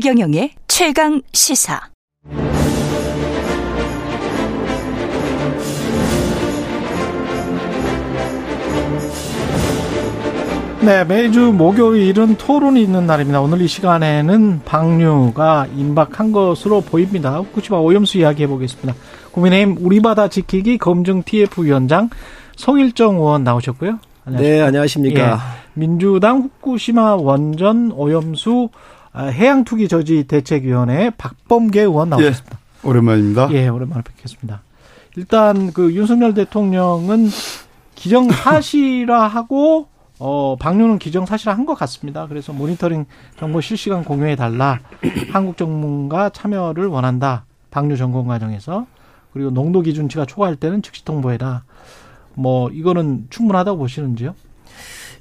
최경영의 최강 시사. 네, 매주 목요일은 토론이 있는 날입니다. 오늘 이 시간에는 방류가 임박한 것으로 보입니다. 후쿠시마 오염수 이야기 해보겠습니다. 국민의힘 우리 바다 지키기 검증 TF위원장 송일정 의원 나오셨고요. 안녕하십니까. 네, 안녕하십니까. 예, 민주당 후쿠시마 원전 오염수 아, 해양투기 저지 대책위원회 박범계 의원 나오셨습니다. 예, 오랜만입니다. 예, 오랜만에 뵙겠습니다. 일단 그 윤석열 대통령은 기정사실화하고 어, 방류는 기정사실화한 것 같습니다. 그래서 모니터링 정보 실시간 공유해 달라. 한국 전문가 참여를 원한다. 방류 점검 과정에서 그리고 농도 기준치가 초과할 때는 즉시 통보해라. 뭐 이거는 충분하다고 보시는지요?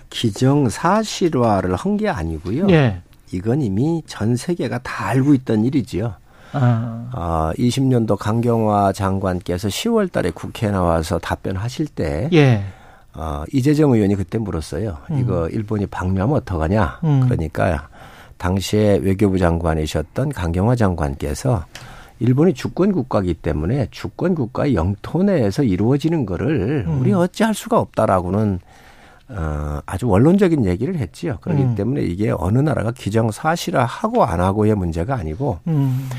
기정사실화를 한 게 아니고요. 예. 이건 이미 전 세계가 다 알고 있던 일이지요. 아. 어, 20년도 강경화 장관께서 10월 달에 국회에 나와서 답변하실 때 예. 어, 이재정 의원이 그때 물었어요. 음. 이거 일본이 방류하면 어떡하냐. 음. 그러니까 당시에 외교부 장관이셨던 강경화 장관께서 일본이 주권 국가이기 때문에 주권 국가의 영토 내에서 이루어지는 거를 음. 우리 어찌할 수가 없다라고는 어, 아주 원론적인 얘기를 했지요. 그렇기 음. 때문에 이게 어느 나라가 기정사실화 하고 안 하고의 문제가 아니고 음.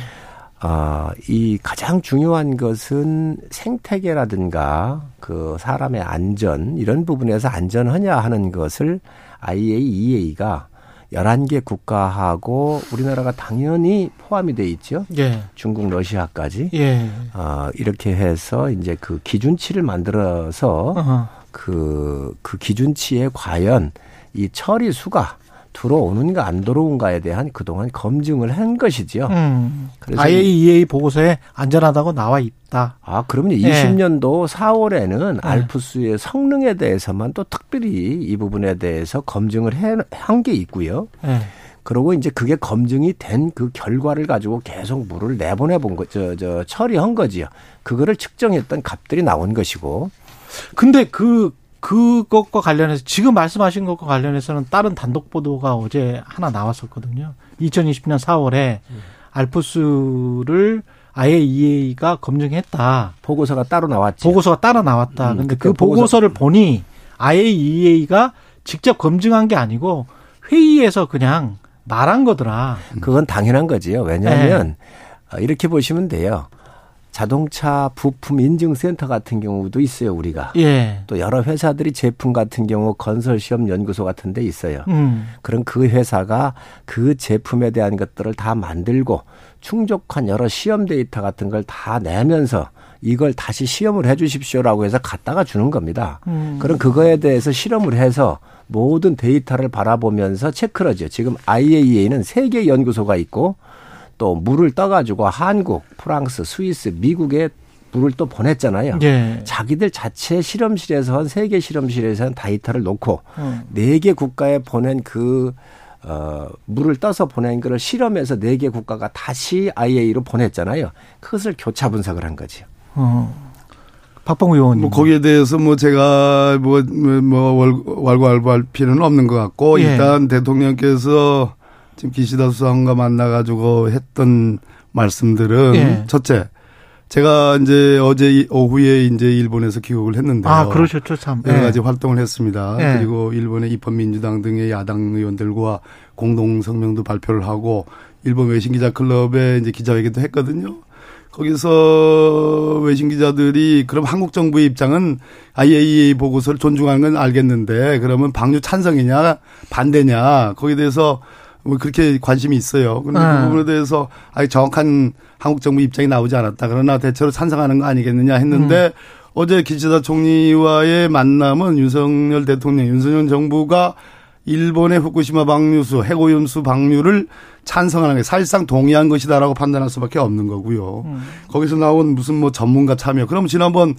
어, 이 가장 중요한 것은 생태계라든가 그 사람의 안전 이런 부분에서 안전하냐 하는 것을 IAEA가 11개 국가하고 우리나라가 당연히 포함이 돼 있죠. 예. 중국, 러시아까지. 예. 어, 이렇게 해서 이제 그 기준치를 만들어서 그, 그 기준치에 과연 이 처리 수가 들어오는가 안 들어오는가에 대한 그동안 검증을 한 것이지요. 음. 그래서 IAEA 보고서에 안전하다고 나와 있다. 아, 그러면 네. 20년도 4월에는 네. 알프스의 성능에 대해서만 또 특별히 이 부분에 대해서 검증을 한 게 있고요. 네. 그리고 이제 그게 검증이 된 그 결과를 가지고 계속 물을 내보내 본 거, 저, 저, 처리한 거지요. 그거를 측정했던 값들이 나온 것이고. 근데 그 그것과 관련해서 지금 말씀하신 것과 관련해서는 다른 단독 보도가 어제 하나 나왔었거든요. 2020년 4월에 알프스를 IAEA가 검증했다. 보고서가 따로 나왔죠. 보고서가 따로 나왔다. 음, 근데 그 보고서. 를 보니 IAEA가 직접 검증한 게 아니고 회의에서 그냥 말한 거더라. 그건 당연한 거지요. 왜냐하면 네. 이렇게 보시면 돼요. 자동차 부품 인증센터 같은 경우도 있어요 우리가 예. 또 여러 회사들이 제품 같은 경우 건설시험 연구소 같은 데 있어요 음. 그럼 그 회사가 그 제품에 대한 것들을 다 만들고 충족한 여러 시험 데이터 같은 걸 다 내면서 이걸 다시 시험을 해 주십시오라고 해서 갖다가 주는 겁니다 음. 그럼 그거에 대해서 실험을 해서 모든 데이터를 바라보면서 체크를 하죠 지금 IAEA는 세 개 연구소가 있고 또 물을 떠가지고 한국, 프랑스, 스위스, 미국에 물을 또 보냈잖아요. 예. 자기들 자체 실험실에서 한 세계 실험실에서 한 데이터를 놓고 음. 네개 국가에 보낸 그 어, 물을 떠서 보낸 거를 실험해서 네 개 국가가 다시 IAEA로 보냈잖아요. 그것을 교차 분석을 한 거죠. 어. 박봉우 의원님. 뭐 거기에 대해서 뭐 제가 뭐, 뭐, 월과월부할 필요는 없는 것 같고 예. 일단 대통령께서 지금 기시다 수상과 만나가지고 했던 말씀들은 예. 첫째, 제가 이제 어제 오후에 이제 일본에서 귀국을 했는데요. 아, 그러셨죠, 참. 여러 가지 예. 활동을 했습니다. 예. 그리고 일본의 입헌민주당 등의 야당 의원들과 공동 성명도 발표를 하고 일본 외신 기자 클럽에 이제 기자회견도 했거든요. 거기서 외신 기자들이 그럼 한국 정부의 입장은 IAEA 보고서를 존중하는 건 알겠는데 그러면 방류 찬성이냐 반대냐 거기에 대해서 뭐 그렇게 관심이 있어요. 그런데 네. 그 부분에 대해서 아직 정확한 한국 정부 입장이 나오지 않았다. 그러나 대체로 찬성하는 거 아니겠느냐 했는데 음. 어제 기시다 총리와의 만남은 윤석열 대통령, 윤석열 정부가 일본의 후쿠시마 방류수, 해고염수 방류를 찬성하는 게 사실상 동의한 것이다라고 판단할 수밖에 없는 거고요. 음. 거기서 나온 무슨 뭐 전문가 참여. 그럼 지난번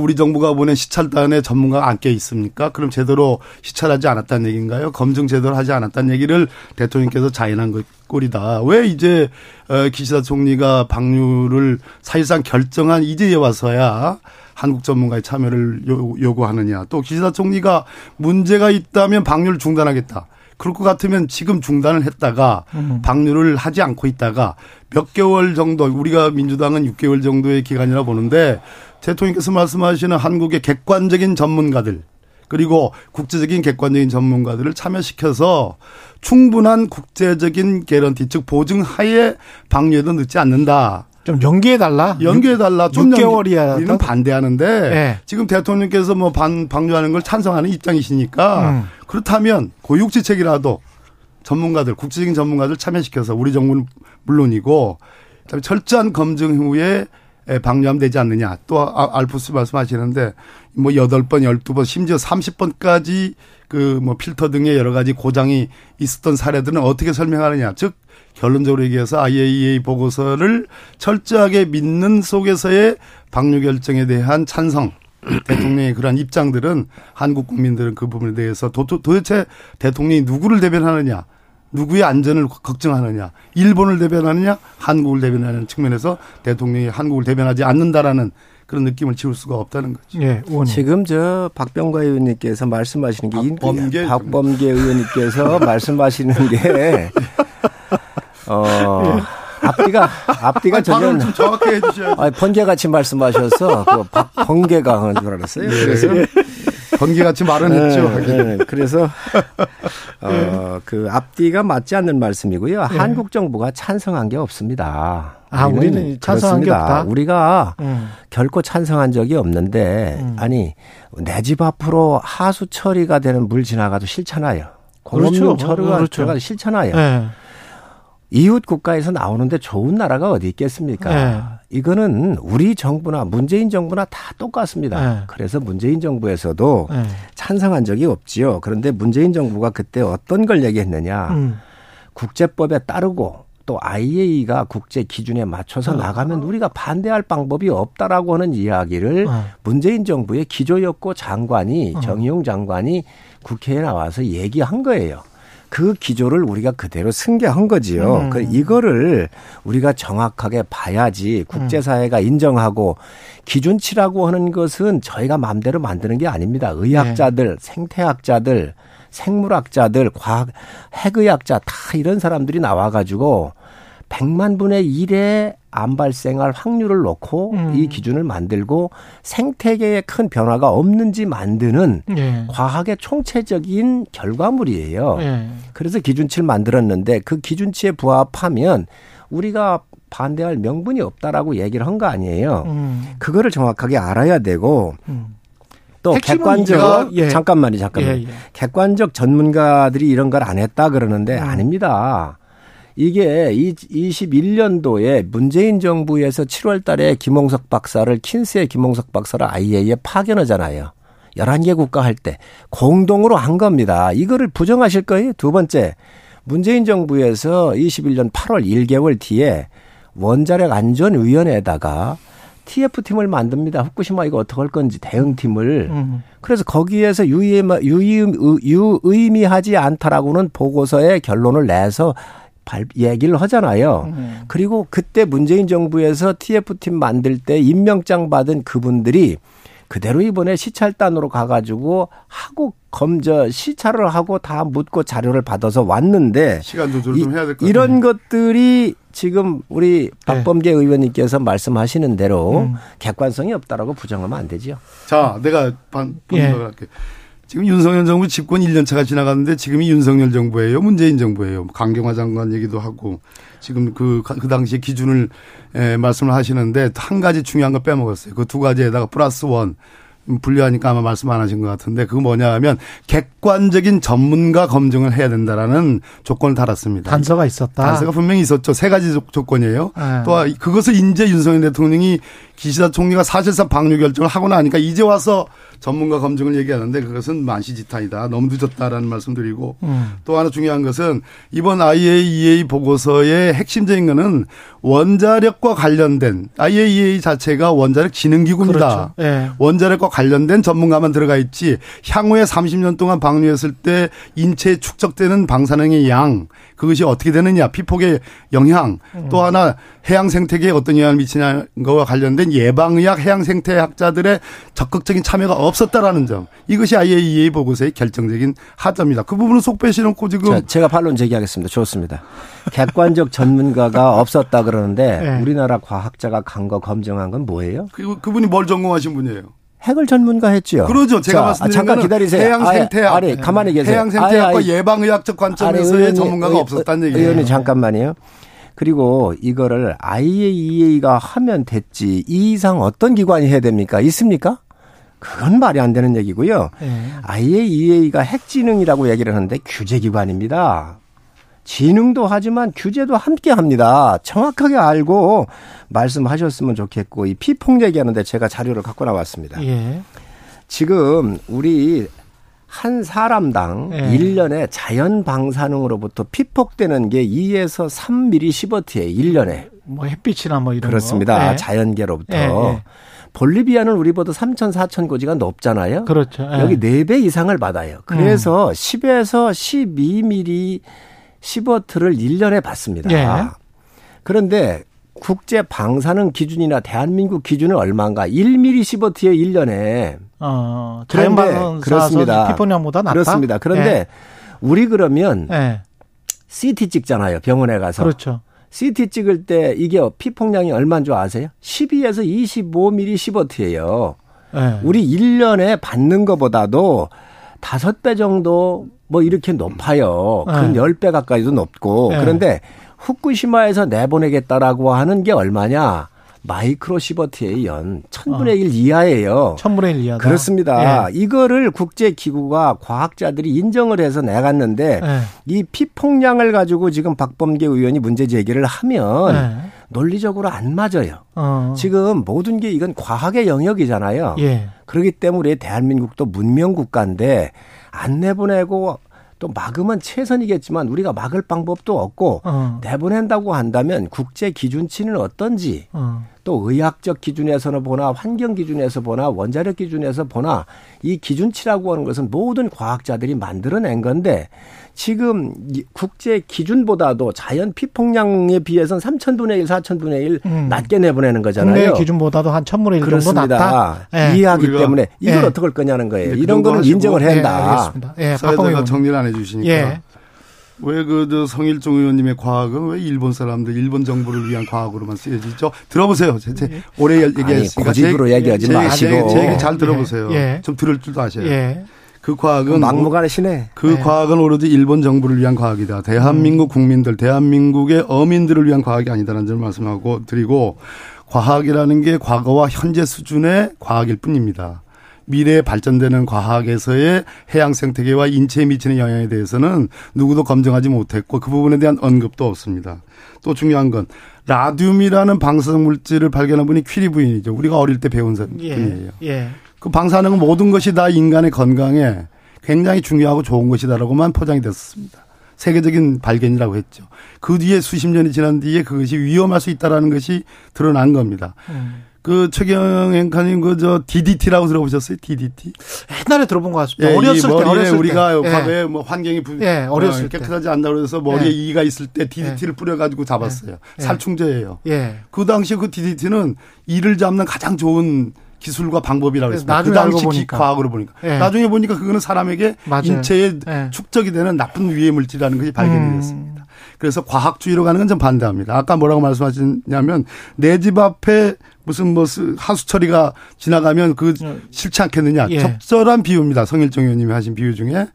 우리 정부가 보낸 시찰단에 전문가가 안 껴 있습니까? 그럼 제대로 시찰하지 않았다는 얘기인가요? 검증 제대로 하지 않았다는 얘기를 대통령께서 자인한 것 꼴이다. 왜 이제 기시다 총리가 방류를 사실상 결정한 이제에 와서야 한국 전문가의 참여를 요구하느냐. 또 기시다 총리가 문제가 있다면 방류를 중단하겠다. 그럴 것 같으면 지금 중단을 했다가 음. 방류를 하지 않고 있다가 몇 개월 정도 우리가 민주당은 6개월 정도의 기간이라 보는데 대통령께서 말씀하시는 한국의 객관적인 전문가들 그리고 국제적인 객관적인 전문가들을 참여시켜서 충분한 국제적인 개런티 즉 보증 하에 방류에도 늦지 않는다. 좀 연기해 달라. 연기해 달라. 좀 6개월이야. 우리는 반대하는데 네. 지금 대통령께서 뭐 반, 방류하는 걸 찬성하는 입장이시니까 음. 그렇다면 고육지책이라도 전문가들 국제적인 전문가들 참여시켜서 우리 정부는 물론이고 철저한 검증 후에 방류하면 되지 않느냐. 또 아, 알프스 말씀하시는데 뭐 8번, 12번, 심지어 30번까지 그 뭐 필터 등의 여러 가지 고장이 있었던 사례들은 어떻게 설명하느냐. 즉 결론적으로 얘기해서 IAEA 보고서를 철저하게 믿는 속에서의 방류 결정에 대한 찬성 대통령의 그러한 입장들은 한국 국민들은 그 부분에 대해서 도, 도대체 대통령이 누구를 대변하느냐 누구의 안전을 걱정하느냐 일본을 대변하느냐 한국을 대변하는 측면에서 대통령이 한국을 대변하지 않는다라는 그런 느낌을 지울 수가 없다는 거죠. 예, 지금 저 박병과 의원님께서 말씀하시는 게 박범계, 박범계 의원님께서 말씀하시는 게 어. 앞뒤가 앞뒤가 전혀 좀 정확히 해주셔야 아, 번개같이 말씀하셔서 그 번개가 하는 줄 알았어요. 네. 그래서 번개같이 말은 네, 했죠. 네, 그래서 어, 그 앞뒤가 맞지 않는 말씀이고요. 네. 한국 정부가 찬성한 게 없습니다. 아, 우리는, 우리는 찬성한 게 없다. 우리가 음. 결코 찬성한 적이 없는데 음. 아니 내 집 앞으로 하수 처리가 되는 물 지나가도 싫잖아요. 공업용 그렇죠. 처리가 그렇죠. 들어가도 싫잖아요. 네. 이웃 국가에서 나오는데 좋은 나라가 어디 있겠습니까? 네. 이거는 우리 정부나 문재인 정부나 다 똑같습니다. 네. 그래서 문재인 정부에서도 네. 찬성한 적이 없지요. 그런데 문재인 정부가 그때 어떤 걸 얘기했느냐. 음. 국제법에 따르고 또 IAEA가 국제 기준에 맞춰서 어. 나가면 우리가 반대할 방법이 없다라고 하는 이야기를 어. 문재인 정부의 기조였고 장관이 어. 정의용 장관이 국회에 나와서 얘기한 거예요. 그 기조를 우리가 그대로 승계한 거지요. 음. 그 이거를 우리가 정확하게 봐야지 국제사회가 인정하고 기준치라고 하는 것은 저희가 마음대로 만드는 게 아닙니다. 의학자들, 네. 생태학자들, 생물학자들, 과학, 핵의학자 다 이런 사람들이 나와가지고 100만 분의 1의 암 발생할 확률을 놓고 음. 이 기준을 만들고 생태계에 큰 변화가 없는지 만드는 예. 과학의 총체적인 결과물이에요. 예. 그래서 기준치를 만들었는데 그 기준치에 부합하면 우리가 반대할 명분이 없다라고 얘기를 한 거 아니에요. 음. 그거를 정확하게 알아야 되고 음. 또 객관적 예. 잠깐만요, 잠깐만. 예, 예. 객관적 전문가들이 이런 걸 안 했다 그러는데 음. 아닙니다. 이게 21년도에 문재인 정부에서 7월 달에 김홍석 박사를 킨스의 김홍석 박사를 IAEA에 파견하잖아요. 11개 국가 할 때 공동으로 한 겁니다. 이거를 부정하실 거예요? 두 번째. 문재인 정부에서 21년 8월 1개월 뒤에 원자력 안전 위원회에다가 TF팀을 만듭니다. 후쿠시마 이거 어떻게 할 건지 대응팀을. 음. 그래서 거기에서 유의미, 유의미하지 않다라고는 보고서에 결론을 내서 발, 얘기를 하잖아요. 음. 그리고 그때 문재인 정부에서 TF팀 만들 때 임명장 받은 그분들이 그대로 이번에 시찰단으로 가가지고 하고 검저 시찰을 하고 다 묻고 자료를 받아서 왔는데 시간 조절 좀 해야 될것 이런 것들이 지금 우리 박범계 네. 의원님께서 말씀하시는 대로 음. 객관성이 없다라고 부정하면 안 되지요. 자, 내가 반 분석을 예. 할게. 지금 윤석열 정부 집권 1년 차가 지나갔는데 지금이 윤석열 정부예요, 문재인 정부예요. 강경화 장관 얘기도 하고 지금 그, 그 당시 기준을 에, 말씀을 하시는데 한 가지 중요한 거 빼먹었어요. 그 두 가지에다가 플러스 원 분류하니까 아마 말씀 안 하신 것 같은데 그거 뭐냐 하면 객관적인 전문가 검증을 해야 된다라는 조건을 달았습니다. 단서가 있었다. 단서가 분명히 있었죠. 세 가지 조건이에요. 네. 또 그것을 인제 윤석열 대통령이 기시다 총리가 사실상 방류 결정을 하고 나니까 이제 와서 전문가 검증을 얘기하는데 그것은 만시지탄이다. 너무 늦었다라는 말씀드리고 음. 또 하나 중요한 것은 이번 IAEA 보고서의 핵심적인 것은 원자력과 관련된 IAEA 자체가 원자력 진흥기구입니다. 그렇죠. 네. 원자력과 관련된 전문가만 들어가 있지 향후에 30년 동안 방류했을 때 인체에 축적되는 방사능의 양 그것이 어떻게 되느냐, 피폭의 영향, 음. 또 하나 해양 생태계에 어떤 영향을 미치는 것과 관련된 예방의학 해양 생태학자들의 적극적인 참여가 없었다라는 점. 이것이 IAEA 보고서의 결정적인 하점입니다. 그 부분은 속 빼시 놓고 지금 자, 제가 반론 제기하겠습니다. 좋습니다. 객관적 전문가가 없었다 그러는데 네. 우리나라 과학자가 간 거 검증한 건 뭐예요? 그, 그분이 뭘 전공하신 분이에요? 핵을 전문가 했죠. 그렇죠. 제가 말씀드린 잠깐 기다리세요. 해양 생태학, 아니, 아니 가만히 계세요. 해양 생태학과 예방 의학적 관점에서의 아니, 전문가가 없었다는 얘기예요. 의원님 잠깐만요. 그리고 이거를 IAEA가 하면 됐지 이 이상 어떤 기관이 해야 됩니까? 있습니까? 그건 말이 안 되는 얘기고요. 네. IAEA가 핵지능이라고 얘기를 하는데 규제기관입니다. 지능도 하지만 규제도 함께 합니다. 정확하게 알고 말씀하셨으면 좋겠고 이 피폭 얘기하는데 제가 자료를 갖고 나왔습니다. 예. 지금 우리 한 사람당 예. 1년에 자연 방사능으로부터 피폭되는 게 2에서 3mm 시버트에 1년에. 뭐 햇빛이나 뭐 이런 그렇습니다. 예. 자연계로부터. 예. 예. 볼리비아는 우리보다 3천 4천 고지가 높잖아요. 그렇죠. 예. 여기 4배 이상을 받아요. 그래서 음. 10에서 12mm 시버트를 1년에 받습니다. 예. 그런데 국제 방사능 기준이나 대한민국 기준은 얼마인가? 1mm 시버트에 1년에. 어, 자연방사능 그렇습니다. 피포량보다 낮다. 그렇습니다. 그런데 예. 우리 그러면 예. CT 찍잖아요. 병원에 가서. 그렇죠. CT 찍을 때 이게 피폭량이 얼마인 줄 아세요? 12에서 25mm 시버트예요. 예. 우리 1년에 받는 것보다도 5배 정도 뭐 이렇게 높아요. 그건 네. 10배 가까이도 높고. 네. 그런데 후쿠시마에서 내보내겠다라고 하는 게 얼마냐? 마이크로 시버트의 연 천분의 어. 일 이하예요. 천분의 일 이하다. 그렇습니다. 예. 이거를 국제 기구가 과학자들이 인정을 해서 내갔는데 예. 이 피폭량을 가지고 지금 박범계 의원이 문제 제기를 하면 예. 논리적으로 안 맞아요. 어. 지금 모든 게 이건 과학의 영역이잖아요. 예. 그렇기 때문에 대한민국도 문명 국가인데 안 내보내고 또 막으면 최선이겠지만 우리가 막을 방법도 없고 어. 내보낸다고 한다면 국제 기준치는 어떤지 어. 또 의학적 기준에서는 보나 환경 기준에서 보나 원자력 기준에서 보나 이 기준치라고 하는 것은 모든 과학자들이 만들어낸 건데 지금 국제 기준보다도 자연 피폭량에 비해서는 3천분의 1, 4천분의 1 음. 낮게 내보내는 거잖아요. 국내 기준보다도 한 천분의 1 그렇습니다. 정도 낮다. 네. 이해하기 때문에 이걸 네. 어떻게 할 거냐는 거예요. 이런 거는 인정을 해야 한다. 네, 예, 사회자가 정리를 안 해 주시니까. 예. 왜 그 성일종 의원님의 과학은 왜 일본 사람들 일본 정부를 위한 과학으로만 쓰여지죠? 들어보세요. 제, 제 오래 얘기했으니까 고집으로 얘기하지 마시고 제, 얘기 잘 들어보세요. 예. 좀 들을 줄도 아셔요. 예. 그 과학은 막무가내시네. 그 네. 과학은 오로지 일본 정부를 위한 과학이다. 대한민국 국민들, 대한민국의 어민들을 위한 과학이 아니다라는 점을 말씀하고 드리고 과학이라는 게 과거와 현재 수준의 과학일 뿐입니다. 미래에 발전되는 과학에서의 해양 생태계와 인체에 미치는 영향에 대해서는 누구도 검증하지 못했고 그 부분에 대한 언급도 없습니다. 또 중요한 건 라듐이라는 방사성 물질을 발견한 분이 퀴리 부인이죠. 우리가 어릴 때 배운 예. 분이에요. 예. 그 방사능은 모든 것이 다 인간의 건강에 굉장히 중요하고 좋은 것이다라고만 포장이 됐습니다. 세계적인 발견이라고 했죠. 그 뒤에 수십 년이 지난 뒤에 그것이 위험할 수 있다라는 것이 드러난 겁니다. 음. 그 최경 앵커님 그 저 DDT라고 들어보셨어요? DDT? 옛날에 들어본 것 같습니다. 예, 어렸을 때 어렸을 우리가 때. 과거에 예. 뭐 환경이 부, 예, 어렸을 어, 깨끗하지 않다 그래서 머리에 예. 이가 있을 때 DDT를 예. 뿌려가지고 잡았어요. 예. 살충제예요. 그 당시 그 DDT는 이를 잡는 가장 좋은 기술과 방법이라고 했습니다. 그 당시 보니까. 과학으로 보니까. 예. 나중에 보니까 그거는 사람에게 맞아요. 인체에 예. 축적이 되는 나쁜 위해 물질이라는 것이 발견이 음. 됐습니다. 그래서 과학주의로 가는 건 좀 반대합니다. 아까 뭐라고 말씀하셨냐면 내 집 앞에 무슨 뭐 하수 처리가 지나가면 그 예. 싫지 않겠느냐. 예. 적절한 비유입니다. 성일정 의원님이 하신 비유 중에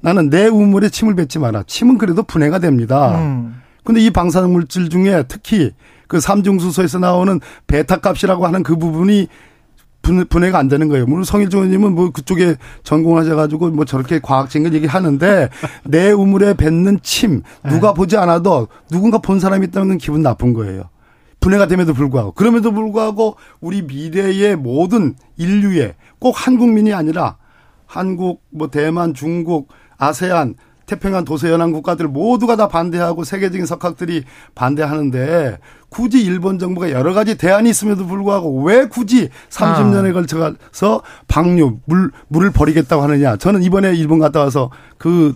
나는 내 우물에 침을 뱉지 마라. 침은 그래도 분해가 됩니다. 음. 근데 이 방사능 물질 중에 특히 그 삼중수소에서 나오는 베타 값이라고 하는 그 부분이 분 해가 안 되는 거예요. 물론 성일조 의원님은 뭐 그쪽에 전공하셔가지고 뭐 저렇게 과학적인 얘기 하는데 내 우물에 뱉는 침 누가 네. 보지 않아도 누군가 본 사람이 있다는 건 기분 나쁜 거예요. 분해가 됨에도 불구하고 그럼에도 불구하고 우리 미래의 모든 인류의 꼭 한국민이 아니라 한국 뭐 대만 중국 아세안 태평양 도서연안 국가들 모두가 다 반대하고 세계적인 석학들이 반대하는데 굳이 일본 정부가 여러 가지 대안이 있음에도 불구하고 왜 굳이 30년에 아. 걸쳐서 방류 물 물을 버리겠다고 하느냐 저는 이번에 일본 갔다 와서 그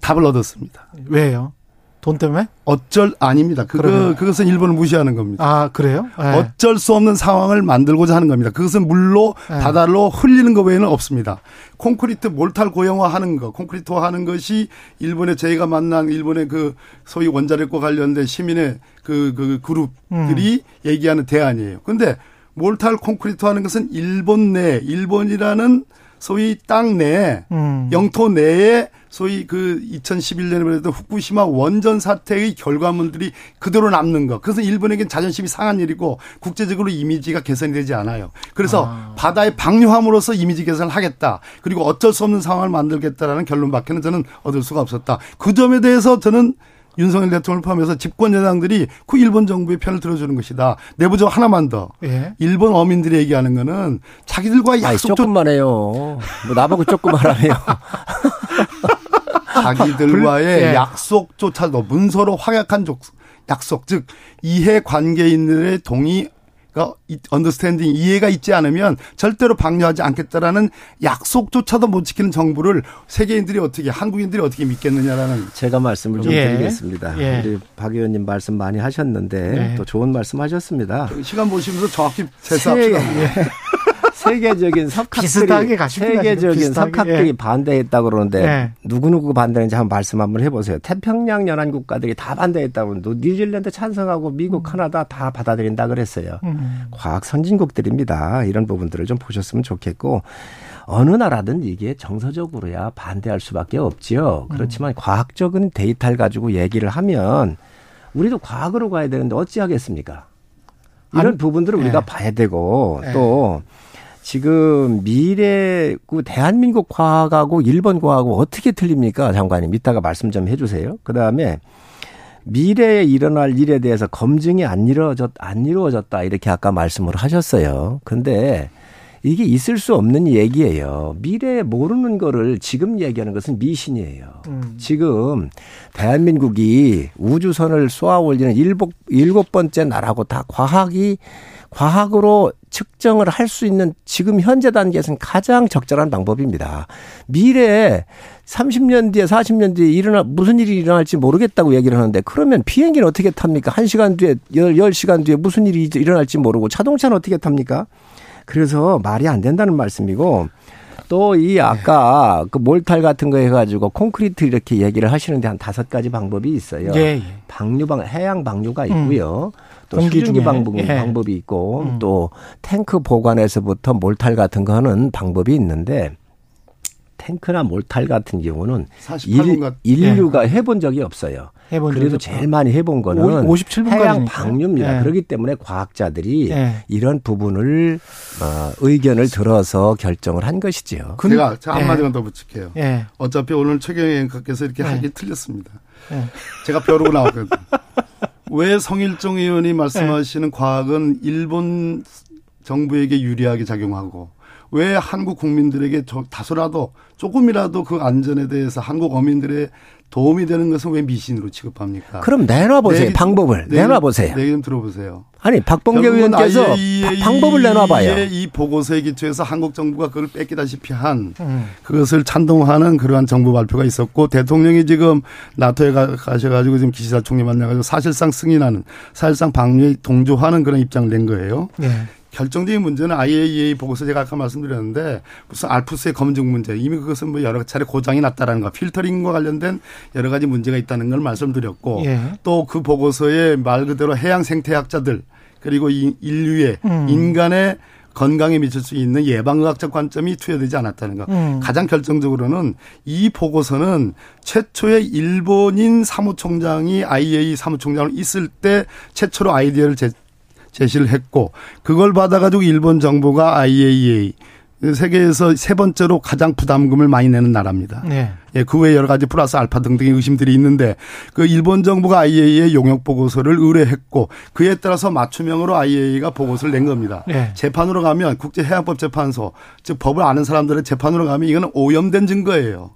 답을 얻었습니다. 왜요? 돈 때문에? 어쩔 아닙니다. 그거 그러면. 그것은 일본을 무시하는 겁니다. 아 그래요? 네. 어쩔 수 없는 상황을 만들고자 하는 겁니다. 그것은 물로 네. 바다로 흘리는 것 외에는 없습니다. 콘크리트 몰탈 고형화하는 거, 콘크리트화하는 것이 일본의 저희가 만난 일본의 그 소위 원자력과 관련된 시민의 그, 그 그룹들이 음. 얘기하는 대안이에요. 근데 몰탈 콘크리트화하는 것은 일본 내 일본이라는 소위 땅 내, 음. 영토 내에 소위 그 2011년에 벌어졌던 후쿠시마 원전 사태의 결과물들이 그대로 남는 것. 그것은 일본에겐 자존심이 상한 일이고 국제적으로 이미지가 개선이 되지 않아요. 그래서 아. 바다에 방류함으로써 이미지 개선을 하겠다. 그리고 어쩔 수 없는 상황을 만들겠다라는 결론밖에는 저는 얻을 수가 없었다. 그 점에 대해서 저는 윤석열 대통령을 포함해서 집권 여당들이 그 일본 정부의 편을 들어주는 것이다. 내부적으로 하나만 더. 예. 일본 어민들이 얘기하는 거는 자기들과 약속 조금만 해요. 뭐 나보고 조금만 하래요. 자기들과의 예. 약속조차도 문서로 확약한 약속, 즉 이해 관계인들의 동의 가 언더스탠딩 이해가 있지 않으면 절대로 방류하지 않겠다라는 약속조차도 못 지키는 정부를 세계인들이 어떻게 한국인들이 어떻게 믿겠느냐라는 제가 말씀을 좀 예. 드리겠습니다. 예. 우리 박 의원님 말씀 많이 하셨는데 예. 또 좋은 말씀 하셨습니다. 시간 보시면서 정확히 재수합시다. 세계적인 석학들이 세계적인 석학들이 예. 반대했다 그러는데 예. 누구 누구 반대했는지 한번 말씀 한번 해보세요. 태평양 연안 국가들이 다 반대했다고 뉴질랜드 찬성하고 미국, 음. 카나다 다 받아들인다 그랬어요. 음. 과학 선진국들입니다. 이런 부분들을 좀 보셨으면 좋겠고 어느 나라든 이게 정서적으로야 반대할 수밖에 없지요. 그렇지만 음. 과학적인 데이터를 가지고 얘기를 하면 우리도 과학으로 가야 되는데 어찌 하겠습니까? 이런 부분들을 우리가 네. 봐야 되고 네. 또 지금 미래 그 대한민국 과학하고 일본 과학하고 어떻게 틀립니까, 장관님? 이따가 말씀 좀 해주세요. 그 다음에 미래에 일어날 일에 대해서 검증이 안 이루어졌 안 이루어졌다 이렇게 아까 말씀을 하셨어요. 근데 이게 있을 수 없는 얘기예요. 미래에 모르는 거를 지금 얘기하는 것은 미신이에요. 음. 지금 대한민국이 우주선을 쏘아 올리는 일곱 일곱 번째 나라고 다 과학이 과학으로 측정을 할 수 있는 지금 현재 단계에서는 가장 적절한 방법입니다. 미래에 30년 뒤에 40년 뒤에 일어나 무슨 일이 일어날지 모르겠다고 얘기를 하는데 그러면 비행기는 어떻게 탑니까? 1시간 뒤에 10시간 뒤에 무슨 일이 일어날지 모르고 자동차는 어떻게 탑니까? 그래서 말이 안 된다는 말씀이고 또 이 아까 그 몰탈 같은 거 해가지고 콘크리트 이렇게 얘기를 하시는데 한 다섯 가지 방법이 있어요. 예, 예. 방류방 해양 방류가 있고요. 음. 또 수증기 방법, 예. 방법이 있고 음. 또 탱크 보관에서부터 몰탈 같은 거 하는 방법이 있는데 탱크나 몰탈 같은 경우는 일, 인류가 예. 해본 적이 없어요. 해본 그래도 제일 많이 해본 거는 57분까지니까. 해양 방류입니다. 예. 그렇기 때문에 과학자들이 예. 이런 부분을 어, 의견을 들어서 결정을 한 것이지요. 제가 한마디만 더 붙일게요. 예. 어차피 오늘 최경영 앵커께서 이렇게 예. 하기 틀렸습니다. 제가 벼르고 나왔거든요. 왜 성일종 의원이 말씀하시는 네. 과학은 일본 정부에게 유리하게 작용하고 왜 한국 국민들에게 다소라도 조금이라도 그 안전에 대해서 한국 어민들의 도움이 되는 것은 왜 미신으로 취급합니까? 그럼 내놔보세요. 내, 방법을. 내, 내놔보세요. 내기 좀 들어보세요. 아니, 박봉계 의원께서 방법을 내놔봐요. 이 보고서에 기초해서 한국 정부가 그걸 뺏기다시피 한 음. 그것을 찬동하는 그러한 정부 발표가 있었고 대통령이 지금 나토에 가, 가셔가지고 지금 기시다 총리 만나가지고 사실상 승인하는 사실상 방류에 동조하는 그런 입장을 낸 거예요. 네. 결정적인 문제는 IAEA 보고서 제가 아까 말씀드렸는데 무슨 알프스의 검증 문제 이미 그것은 뭐 여러 차례 고장이 났다라는 거 필터링과 관련된 여러 가지 문제가 있다는 걸 말씀드렸고 예. 또그 보고서에 말 그대로 해양 생태학자들 그리고 인류의 음. 인간의 건강에 미칠 수 있는 예방의학적 관점이 투여되지 않았다는 것. 음. 가장 결정적으로는 이 보고서는 최초의 일본인 사무총장이 IAEA 사무총장으로 있을 때 최초로 아이디어를 제, 제시를 했고 그걸 받아가지고 일본 정부가 IAEA 세계에서 세 번째로 가장 부담금을 많이 내는 나라입니다. 네. 예, 그 외에 여러 가지 플러스 알파 등등의 의심들이 있는데 그 일본 정부가 IAEA 용역 보고서를 의뢰했고 그에 따라서 맞춤형으로 IAEA가 보고서를 낸 겁니다. 네. 재판으로 가면 국제해양법 재판소 즉 법을 아는 사람들의 재판으로 가면 이거는 오염된 증거예요.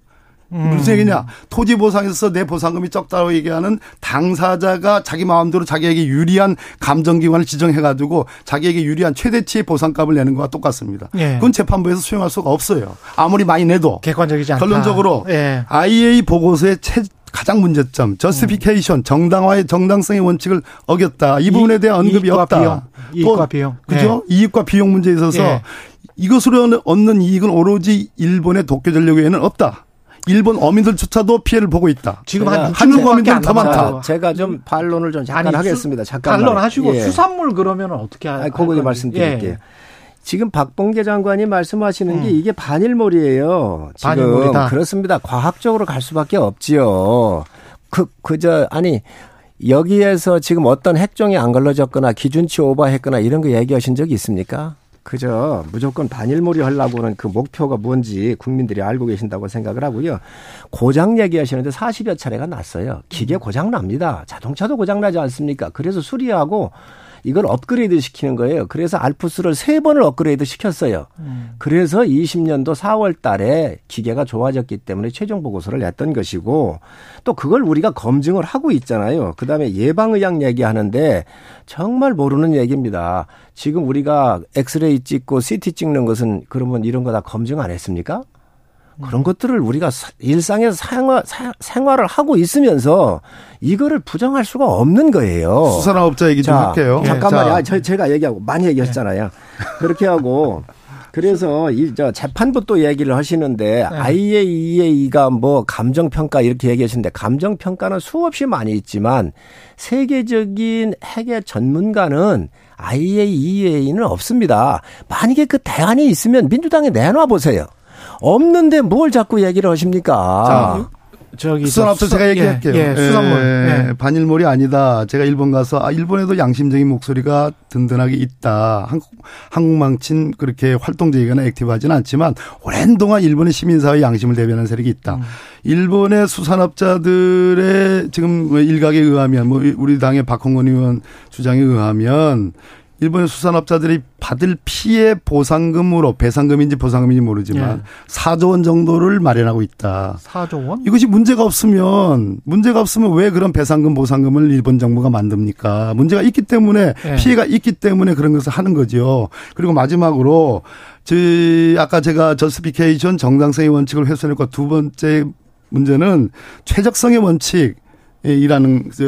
음. 무슨 얘기냐. 토지 보상에서 내 보상금이 적다고 얘기하는 당사자가 자기 마음대로 자기에게 유리한 감정기관을 지정해가지고 자기에게 유리한 최대치의 보상값을 내는 거와 똑같습니다. 예. 그건 재판부에서 수용할 수가 없어요. 아무리 많이 내도. 객관적이지 않다. 결론적으로 예. IA 보고서의 최, 가장 문제점 저스피케이션 음. 정당화의 정당성의 원칙을 어겼다. 이 부분에 대한 언급이 이익과 없다. 비용. 이익과 비용. 그죠? 네. 이익과 비용 문제에 있어서 네. 이것으로 얻는 이익은 오로지 일본의 도쿄 전력에는 없다. 일본 어민들조차도 피해를 보고 있다. 지금 한 한국 어민들은 더 많다. 제가 좀 반론을 좀 잠깐 아니, 하겠습니다. 잠깐 반론하시고 예. 수산물 그러면 어떻게 할 거기 말씀드릴게요. 예. 지금 박봉계 장관이 말씀하시는 음. 게 이게 반일몰이에요. 지금 반일몰이다. 그렇습니다. 과학적으로 갈 수밖에 없지요. 그 그저 아니 여기에서 지금 어떤 핵종이 안 걸러졌거나 기준치 오버했거나 이런 거 얘기하신 적이 있습니까? 그저 무조건 반일몰이 하려고는 그 목표가 뭔지 국민들이 알고 계신다고 생각을 하고요. 고장 얘기하시는데 40여 차례가 났어요. 기계 고장 납니다. 자동차도 고장 나지 않습니까? 그래서 수리하고 이걸 업그레이드 시키는 거예요. 그래서 알프스를 세 번을 업그레이드 시켰어요. 음. 그래서 20년도 4월 달에 기계가 좋아졌기 때문에 최종 보고서를 냈던 것이고 또 그걸 우리가 검증을 하고 있잖아요. 그다음에 예방의학 얘기하는데 정말 모르는 얘기입니다. 지금 우리가 엑스레이 찍고 CT 찍는 것은 그러면 이런 거 다 검증 안 했습니까? 그런 것들을 우리가 일상에서 생활, 생활을 하고 있으면서 이거를 부정할 수가 없는 거예요. 수산업자 얘기 좀 자, 할게요. 잠깐만요. 아, 저, 제가 얘기하고 많이 얘기했잖아요. 네. 그렇게 하고 그래서 이저 재판부 또 얘기를 하시는데 네. IAEA가 뭐 감정 평가 이렇게 얘기하시는데 감정 평가는 수없이 많이 있지만 세계적인 핵의 전문가는 IAEA는 없습니다. 만약에 그 대안이 있으면 민주당에 내놔 보세요. 없는데 뭘 자꾸 얘기를 하십니까? 자, 저기 수산업체 제가 얘기할게요. 예, 예, 수산물 예, 예. 반일몰이 아니다. 제가 일본 가서 아 일본에도 양심적인 목소리가 든든하게 있다. 한국 한국망친 그렇게 활동적이거나 액티브하지는 않지만 오랜 동안 일본의 시민사회 양심을 대변하는 세력이 있다. 음. 일본의 수산업자들의 지금 일각에 의하면 뭐 우리 당의 박홍건 의원 주장에 의하면 일본의 수산업자들이 받을 피해 보상금으로 배상금인지 보상금인지 모르지만 예. 4조 원 정도를 마련하고 있다. 4조 원? 이것이 문제가 없으면 문제가 없으면 왜 그런 배상금 보상금을 일본 정부가 만듭니까? 문제가 있기 때문에 예. 피해가 있기 때문에 그런 것을 하는 거죠. 그리고 마지막으로 저 아까 제가 justification 정당성의 원칙을 훼손했고 두 번째 문제는 최적성의 원칙 이라는 저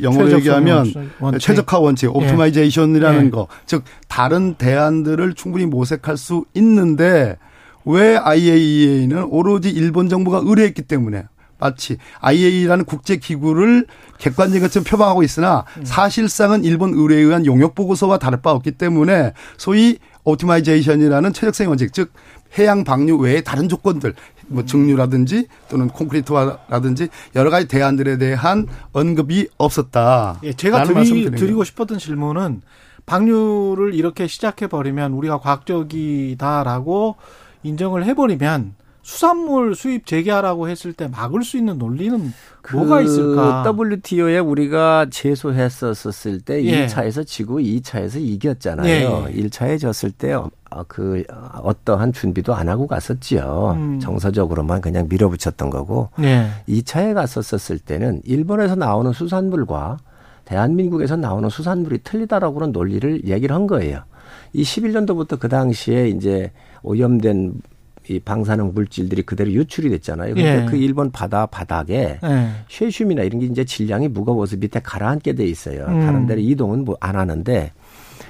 영어로 얘기하면 원칙. 최적화 원칙, optimization이라는 예. 거, 즉 다른 대안들을 충분히 모색할 수 있는데 왜 IAEA는 오로지 일본 정부가 의뢰했기 때문에 마치 IAEA라는 국제 기구를 객관적인 것처럼 표방하고 있으나 음. 사실상은 일본 의뢰에 의한 용역 보고서와 다를 바 없기 때문에 소위 optimization이라는 최적성의 원칙, 즉 해양 방류 외에 다른 조건들 뭐 증류라든지 또는 콘크리트화라든지 여러 가지 대안들에 대한 언급이 없었다. 예, 제가 드리, 드리고 싶었던 질문은 방류를 이렇게 시작해 버리면 우리가 과학적이다라고 인정을 해버리면 수산물 수입 재개하라고 했을 때 막을 수 있는 논리는 그 뭐가 있을까? WTO에 우리가 제소했었을 때 예. 1차에서 지고 2차에서 이겼잖아요. 예. 1차에 졌을 때 어, 그 어떠한 준비도 안 하고 갔었지요. 음. 정서적으로만 그냥 밀어붙였던 거고. 예. 2차에 갔었을 때는 일본에서 나오는 수산물과 대한민국에서 나오는 수산물이 틀리다라고는 논리를 얘기를 한 거예요. 이 11년도부터 그 당시에 이제 오염된 이 방사능 물질들이 그대로 유출이 됐잖아요. 근데 예. 그 일본 바다 바닥에 예. 쉐슘이나 이런 게 이제 질량이 무거워서 밑에 가라앉게 돼 있어요. 음. 다른 데로 이동은 뭐 안 하는데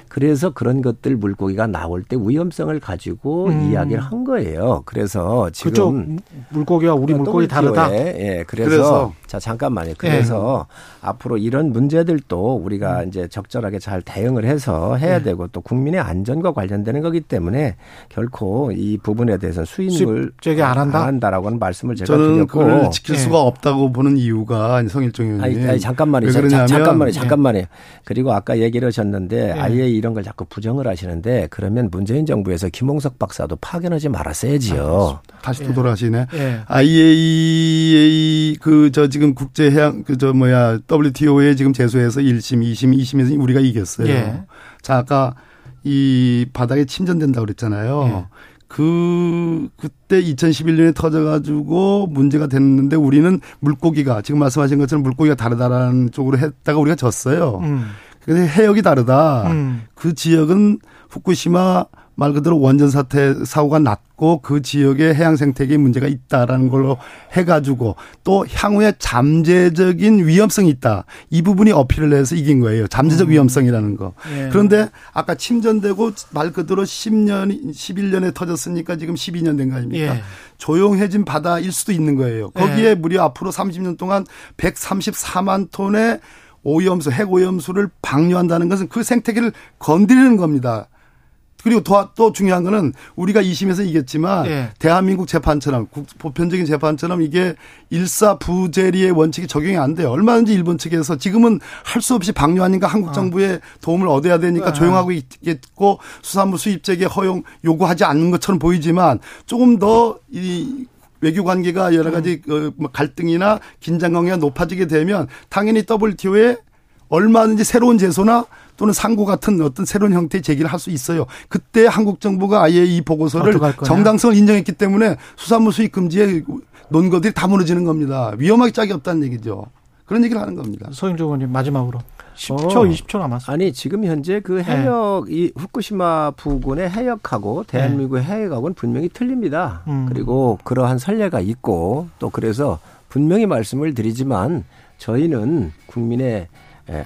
그래서 그런 것들 물고기가 나올 때 위험성을 가지고 음. 이야기를 한 거예요. 그래서 지금 물고기와 우리 물고기 다르다. 예, 그래서, 그래서, 자 잠깐만요. 그래서 예. 앞으로 이런 문제들도 우리가 음. 이제 적절하게 잘 대응을 해서 해야 예. 되고 또 국민의 안전과 관련되는 거기 때문에 결코 이 부분에 대해서 수입을 제기 안 한다. 안 한다라고는 말씀을 제가 저는 드렸고 그걸 지킬 수가 예. 없다고 보는 이유가 성일종 의원님. 아니, 아니 잠깐만요. 자, 잠깐만요. 잠깐만요. 그리고 아까 얘기를 하셨는데 아예 이런 걸 자꾸 부정을 하시는데 그러면 문재인 정부에서 김홍석 박사도 파견하지 말았어야지요. 아, 다시 또 돌아가시네. 예. IAEA 그 저 지금 국제 해양 그 저 뭐야 WTO에 지금 제소해서 1심, 2심, 2심에서 우리가 이겼어요. 예. 자 아까 이 바닥에 침전된다고 그랬잖아요. 예. 그 그때 2011년에 터져가지고 문제가 됐는데 우리는 물고기가 지금 말씀하신 것처럼 물고기가 다르다라는 쪽으로 했다가 우리가 졌어요. 음. 근데 해역이 다르다. 음. 그 지역은 후쿠시마 말 그대로 원전 사태 사고가 났고 그 지역에 해양 생태계에 문제가 있다라는 걸로 해가지고 또 향후에 잠재적인 위험성이 있다. 이 부분이 어필을 해서 이긴 거예요. 잠재적 음. 위험성이라는 거. 예. 그런데 아까 침전되고 말 그대로 10년, 11년에 터졌으니까 지금 12년 된 거 아닙니까? 예. 조용해진 바다일 수도 있는 거예요. 거기에 예. 무려 앞으로 30년 동안 134만 톤의 오염수, 핵오염수를 방류한다는 것은 그 생태계를 건드리는 겁니다. 그리고 또, 또 중요한 거는 우리가 2심에서 이겼지만 예. 대한민국 재판처럼 보편적인 재판처럼 이게 일사부재리의 원칙이 적용이 안 돼요. 얼마든지 일본 측에서 지금은 할 수 없이 방류 아닌가 한국 어. 정부의 도움을 얻어야 되니까 네. 조용하고 있겠고 수산물 수입 재개 허용 요구하지 않는 것처럼 보이지만 조금 더 이 외교 관계가 여러 가지 음. 그 갈등이나 긴장 관계가 높아지게 되면 당연히 WTO에 얼마든지 새로운 제소나 또는 상고 같은 어떤 새로운 형태의 제기를 할 수 있어요. 그때 한국 정부가 아예 이 보고서를 정당성을 인정했기 때문에 수산물 수입 금지에 논거들이 다 무너지는 겁니다. 위험하게 짝이 없다는 얘기죠. 그런 얘기를 하는 겁니다. 서인조 의원님 마지막으로 10초, 어. 20초 남았어요. 아니 지금 현재 그 네. 해역 네. 이 후쿠시마 부근의 해역하고 대한민국의 네. 해역하고는 분명히 틀립니다. 음. 그리고 그러한 선례가 있고 또 그래서 분명히 말씀을 드리지만 저희는 국민의 예,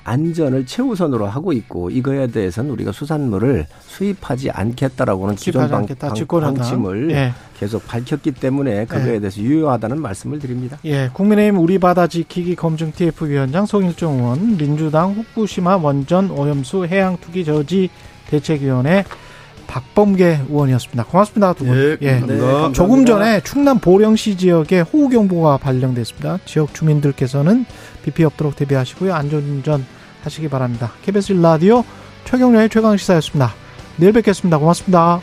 안전을 최우선으로 하고 있고 이거에 대해서는 우리가 수산물을 수입하지 않겠다라고는 기존 방, 방, 방침을 예. 계속 밝혔기 때문에 그거에 예. 대해서 유효하다는 말씀을 드립니다. 예, 국민의힘 우리 바다 지키기 검증 TF 위원장 송일정 의원, 민주당 후쿠시마 원전 오염수 해양 투기 저지 대책위원회 박범계 의원이었습니다. 고맙습니다. 두 분. 예, 예. 네, 조금 전에 충남 보령시 지역에 호우경보가 발령됐습니다. 지역 주민들께서는 비 피해 없도록 대비하시고요. 안전운전 하시기 바랍니다. KBS 라디오 최경련의 최강시사였습니다. 내일 뵙겠습니다. 고맙습니다.